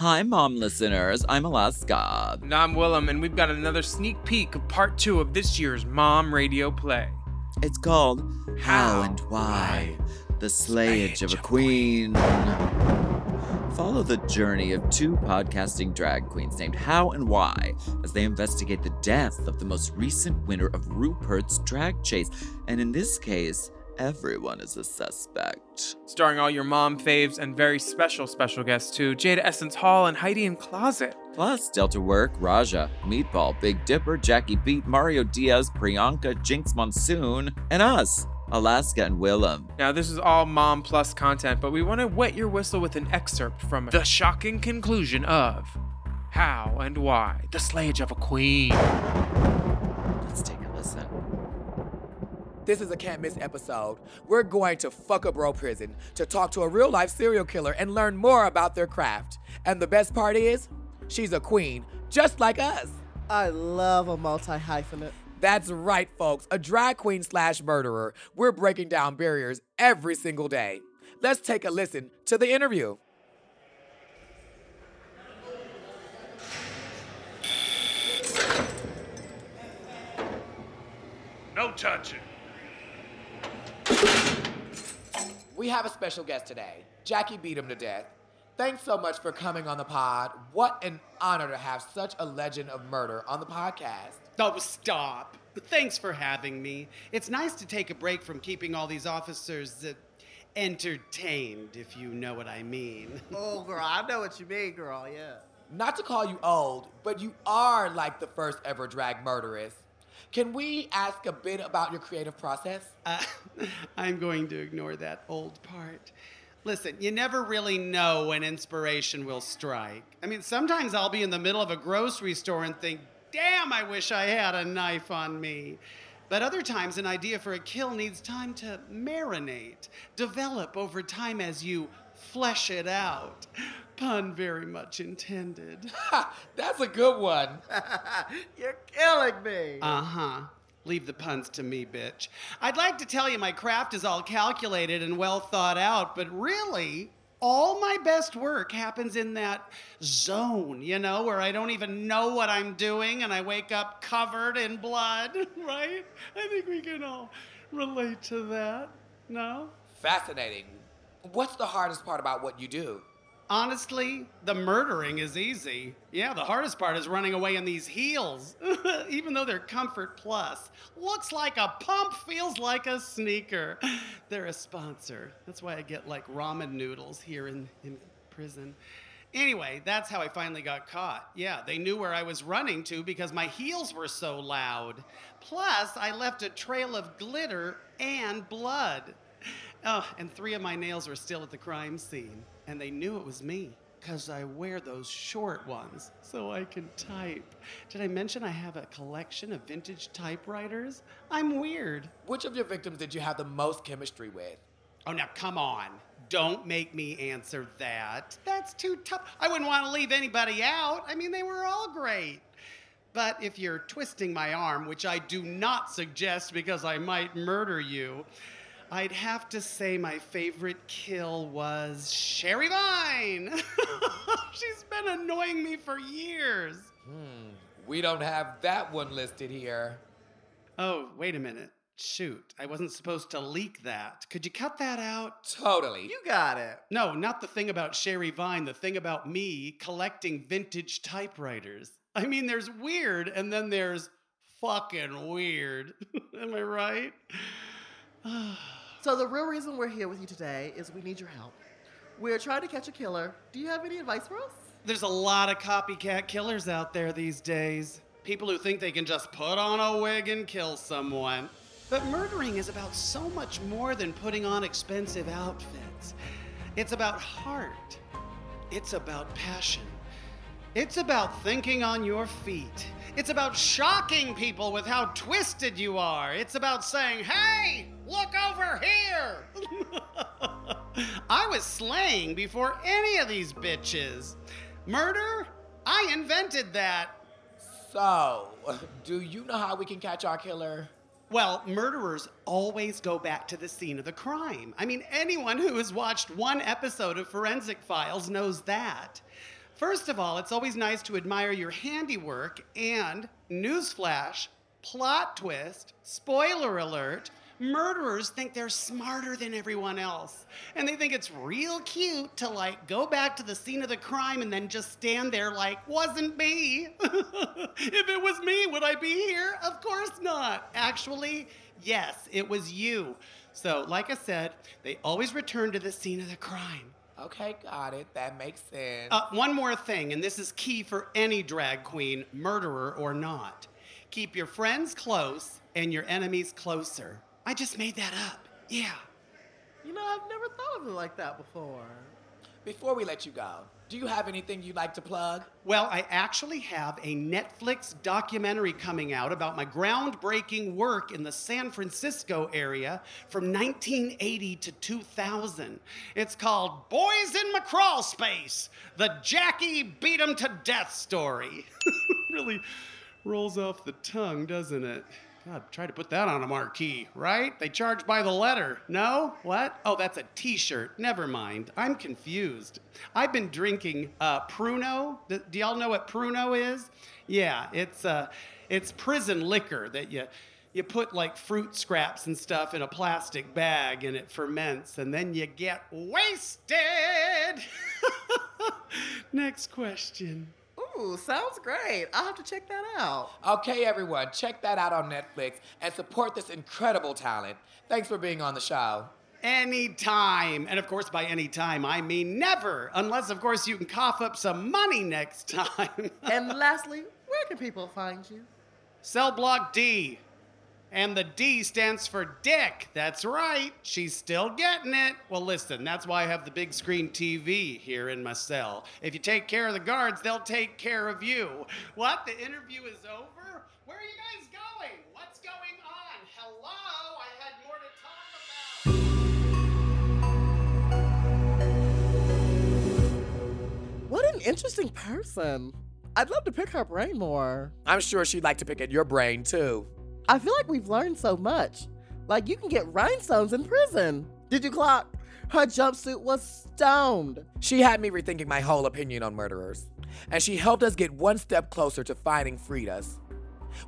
Hi, mom listeners. I'm Alaska. And I'm Willam, and we've got another sneak peek of part two of this year's Mom Radio Play. It's called How, How and Why The Slayage Slayage of a Queen. Follow the journey of two podcasting drag queens named How and Why as they investigate the death of the most recent winner of Rupert's Drag Chase. And in this case, everyone is a suspect. Starring all your mom faves and very special, special guests too Jada Essence Hall and Heidi N Closet. Plus, Delta Work, Raja, Meatball, Big Dipper, Jackie Beat, Mario Diaz, Priyanka, Jinkx Monsoon, and us, Alaska and Willam. Now, this is all Mom Plus content, but we want to wet your whistle with an excerpt from the shocking conclusion of How and Why the Slayage of a Queen. Let's take. This is a can't miss episode. We're going to fuck a bro prison to talk to a real life serial killer and learn more about their craft. And the best part is, she's a queen, just like us. I love a multi hyphenate. That's right, folks. A drag queen slash murderer. We're breaking down barriers every single day. Let's take a listen to the interview. No touching. We have a special guest today. Jackie beat him to death. Thanks so much for coming on the pod. What an honor to have such a legend of murder on the podcast. Oh, stop. Thanks for having me. It's nice to take a break from keeping all these officers uh, entertained, if you know what I mean. Oh, girl, I know what you mean, girl, yeah. Not to call you old, but you are like the first ever drag murderess. Can we ask a bit about your creative process? Uh, I'm going to ignore that old part. Listen, you never really know when inspiration will strike. I mean, sometimes I'll be in the middle of a grocery store and think, damn, I wish I had a knife on me. But other times, an idea for a kill needs time to marinate, develop over time as you flesh it out. Pun very much intended. Ha, that's a good one. You're killing me. Uh huh. Leave the puns to me, bitch. I'd like to tell you my craft is all calculated and well thought out, but really, all my best work happens in that zone, you know, where I don't even know what I'm doing and I wake up covered in blood, right? I think we can all relate to that. No? Fascinating. What's the hardest part about what you do? Honestly, the murdering is easy. Yeah, the hardest part is running away in these heels, even though they're comfort plus. Looks like a pump, feels like a sneaker. They're a sponsor. That's why I get like ramen noodles here in, in prison. Anyway, that's how I finally got caught. Yeah, they knew where I was running to because my heels were so loud. Plus, I left a trail of glitter and blood. Oh, and three of my nails were still at the crime scene. And they knew it was me because I wear those short ones so I can type. Did I mention I have a collection of vintage typewriters? I'm weird. Which of your victims did you have the most chemistry with? Oh, now come on. Don't make me answer that. That's too tough. I wouldn't want to leave anybody out. I mean, they were all great. But if you're twisting my arm, which I do not suggest because I might murder you, I'd have to say my favorite kill was Sherry Vine. She's been annoying me for years. Hmm, we don't have that one listed here. Oh, wait a minute. Shoot, I wasn't supposed to leak that. Could you cut that out? Totally. You got it. No, not the thing about Sherry Vine, the thing about me collecting vintage typewriters. I mean, there's weird and then there's fucking weird. Am I right? So, the real reason we're here with you today is we need your help. We're trying to catch a killer. Do you have any advice for us? There's a lot of copycat killers out there these days. People who think they can just put on a wig and kill someone. But murdering is about so much more than putting on expensive outfits. It's about heart. It's about passion. It's about thinking on your feet. It's about shocking people with how twisted you are. It's about saying, hey, look over here. I was slaying before any of these bitches. Murder? I invented that. So, do you know how we can catch our killer? Well, murderers always go back to the scene of the crime. I mean, anyone who has watched one episode of Forensic Files knows that. First of all, it's always nice to admire your handiwork and, newsflash, plot twist, spoiler alert, murderers think they're smarter than everyone else. And they think it's real cute to like go back to the scene of the crime and then just stand there like, wasn't me. if it was me, would I be here? Of course not. Actually, yes, it was you. So, like I said, they always return to the scene of the crime. Okay, got it. That makes sense. Uh, one more thing, and this is key for any drag queen, murderer or not. Keep your friends close and your enemies closer. I just made that up. Yeah. You know, I've never thought of it like that before. Before we let you go, do you have anything you'd like to plug? Well, I actually have a Netflix documentary coming out about my groundbreaking work in the San Francisco area from 1980 to 2000. It's called Boys in McCrawl Space The Jackie Beat 'em to Death Story. really rolls off the tongue, doesn't it? God, try to put that on a marquee, right? They charge by the letter. No? What? Oh, that's a t shirt. Never mind. I'm confused. I've been drinking uh, Pruno. Do, do y'all know what Pruno is? Yeah, it's, uh, it's prison liquor that you. You put like fruit scraps and stuff in a plastic bag and it ferments, and then you get wasted. Next question. Ooh, sounds great. I'll have to check that out. Okay, everyone, check that out on Netflix and support this incredible talent. Thanks for being on the show. Anytime. And of course, by any time, I mean never. Unless, of course, you can cough up some money next time. and lastly, where can people find you? Cell block D. And the D stands for Dick. That's right. She's still getting it. Well, listen, that's why I have the big screen TV here in my cell. If you take care of the guards, they'll take care of you. What? The interview is over? Where are you guys going? What's going on? Hello? I had more to talk about. What an interesting person. I'd love to pick her brain more. I'm sure she'd like to pick at your brain, too. I feel like we've learned so much. Like you can get rhinestones in prison. Did you clock? Her jumpsuit was stoned. She had me rethinking my whole opinion on murderers, and she helped us get one step closer to finding Frida's.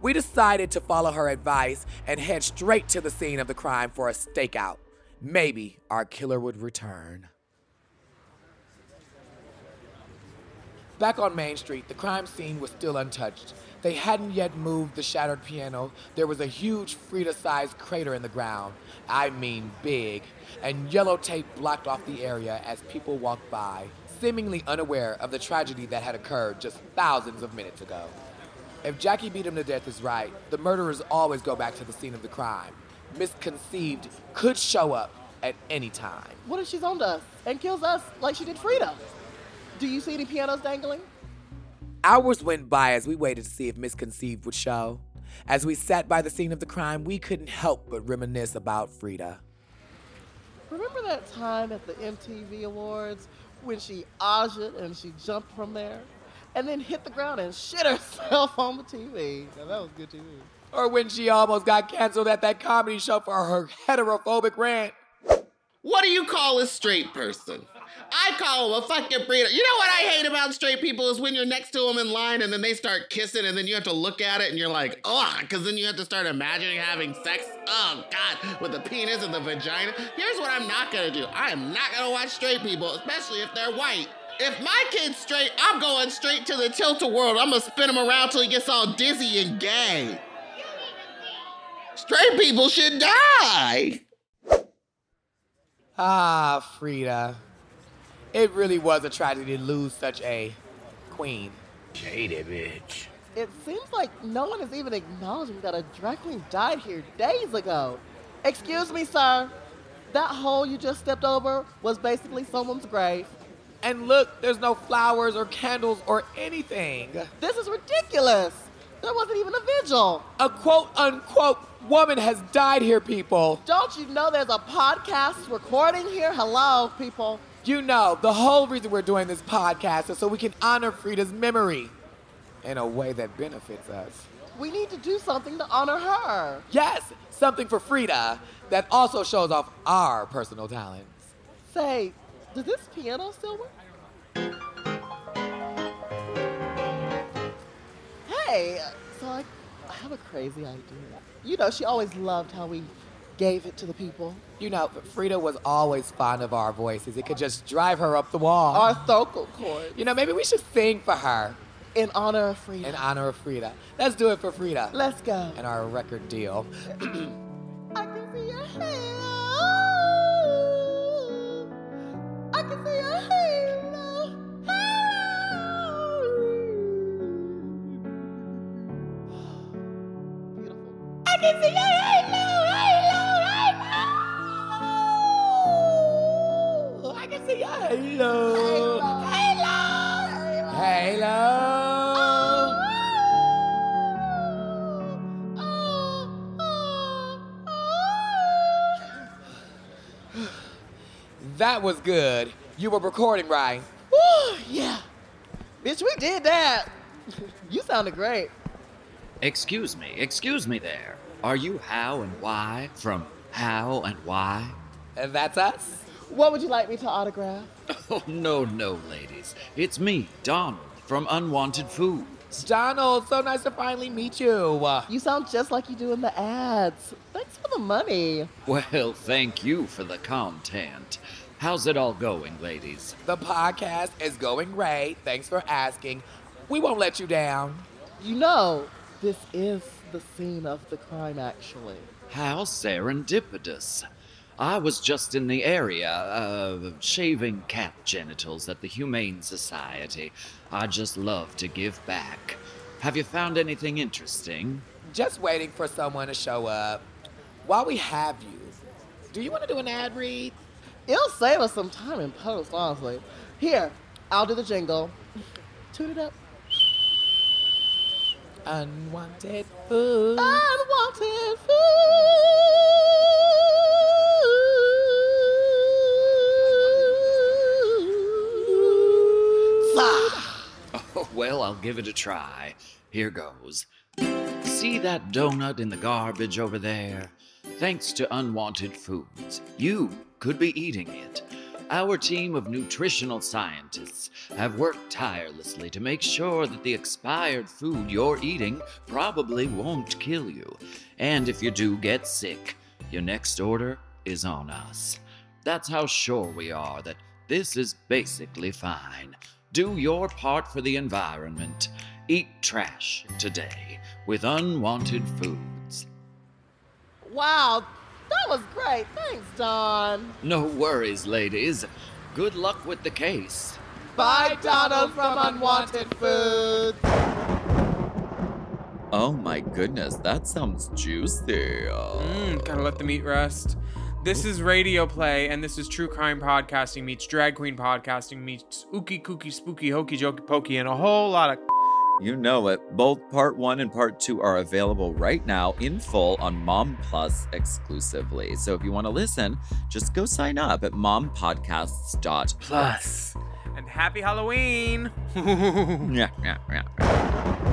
We decided to follow her advice and head straight to the scene of the crime for a stakeout. Maybe our killer would return. Back on Main Street, the crime scene was still untouched. They hadn't yet moved the shattered piano. There was a huge Frida sized crater in the ground. I mean, big. And yellow tape blocked off the area as people walked by, seemingly unaware of the tragedy that had occurred just thousands of minutes ago. If Jackie beat him to death is right, the murderers always go back to the scene of the crime. Misconceived could show up at any time. What if she's on us and kills us like she did Frida? Do you see any pianos dangling? Hours went by as we waited to see if Misconceived would show. As we sat by the scene of the crime, we couldn't help but reminisce about Frida. Remember that time at the MTV Awards when she aja and she jumped from there and then hit the ground and shit herself on the TV? Now, that was good TV. Or when she almost got canceled at that comedy show for her heterophobic rant. What do you call a straight person? I call him a fucking breeder. You know what I hate about straight people is when you're next to them in line and then they start kissing and then you have to look at it and you're like, oh, because then you have to start imagining having sex. Oh, God, with the penis and the vagina. Here's what I'm not gonna do I am not gonna watch straight people, especially if they're white. If my kid's straight, I'm going straight to the tilt a world. I'm gonna spin him around till he gets all dizzy and gay. Straight people should die. Ah, Frida. It really was a tragedy to lose such a queen. Shady bitch. It seems like no one is even acknowledging that a drag queen died here days ago. Excuse me, sir. That hole you just stepped over was basically someone's grave. And look, there's no flowers or candles or anything. This is ridiculous. There wasn't even a vigil. A quote unquote woman has died here, people. Don't you know there's a podcast recording here? Hello, people. You know, the whole reason we're doing this podcast is so we can honor Frida's memory in a way that benefits us. We need to do something to honor her. Yes, something for Frida that also shows off our personal talents. Say, does this piano still work? Hey, so I, I have a crazy idea. You know, she always loved how we gave it to the people. You know, Frida was always fond of our voices. It could just drive her up the wall. Our vocal cords. you know, maybe we should sing for her In honor of Frida. in honor of Frida. Let's do it for Frida Let's go. and our record deal. I see your halo. Halo. Halo. That was good. You were recording, right? Woo, yeah. Bitch, we did that. You sounded great. Excuse me, excuse me there. Are you How and Why from How and Why? And that's us. What would you like me to autograph? Oh, no, no, ladies. It's me, Donald, from Unwanted Foods. Donald, so nice to finally meet you. Uh, you sound just like you do in the ads. Thanks for the money. Well, thank you for the content. How's it all going, ladies? The podcast is going great. Thanks for asking. We won't let you down. You know, this is the scene of the crime, actually. How serendipitous. I was just in the area, uh, shaving cat genitals at the Humane Society. I just love to give back. Have you found anything interesting? Just waiting for someone to show up. While we have you, do you want to do an ad read? It'll save us some time in post, honestly. Here, I'll do the jingle. Tune it up. Unwanted food. Unwanted food. Well, I'll give it a try. Here goes. See that donut in the garbage over there? Thanks to Unwanted Foods, you could be eating it. Our team of nutritional scientists have worked tirelessly to make sure that the expired food you're eating probably won't kill you. And if you do get sick, your next order is on us. That's how sure we are that this is basically fine. Do your part for the environment. Eat trash today with unwanted foods. Wow, that was great. Thanks, Don. No worries, ladies. Good luck with the case. Bye, Donald from Unwanted Food. Oh my goodness, that sounds juicy. Mm, gotta let the meat rest. This is radio play, and this is true crime podcasting meets drag queen podcasting meets ookie kooky spooky hokey jokey pokey, and a whole lot of. You know it. Both part one and part two are available right now in full on Mom Plus exclusively. So if you want to listen, just go sign up at mompodcasts.plus. And happy Halloween! Yeah, yeah, yeah.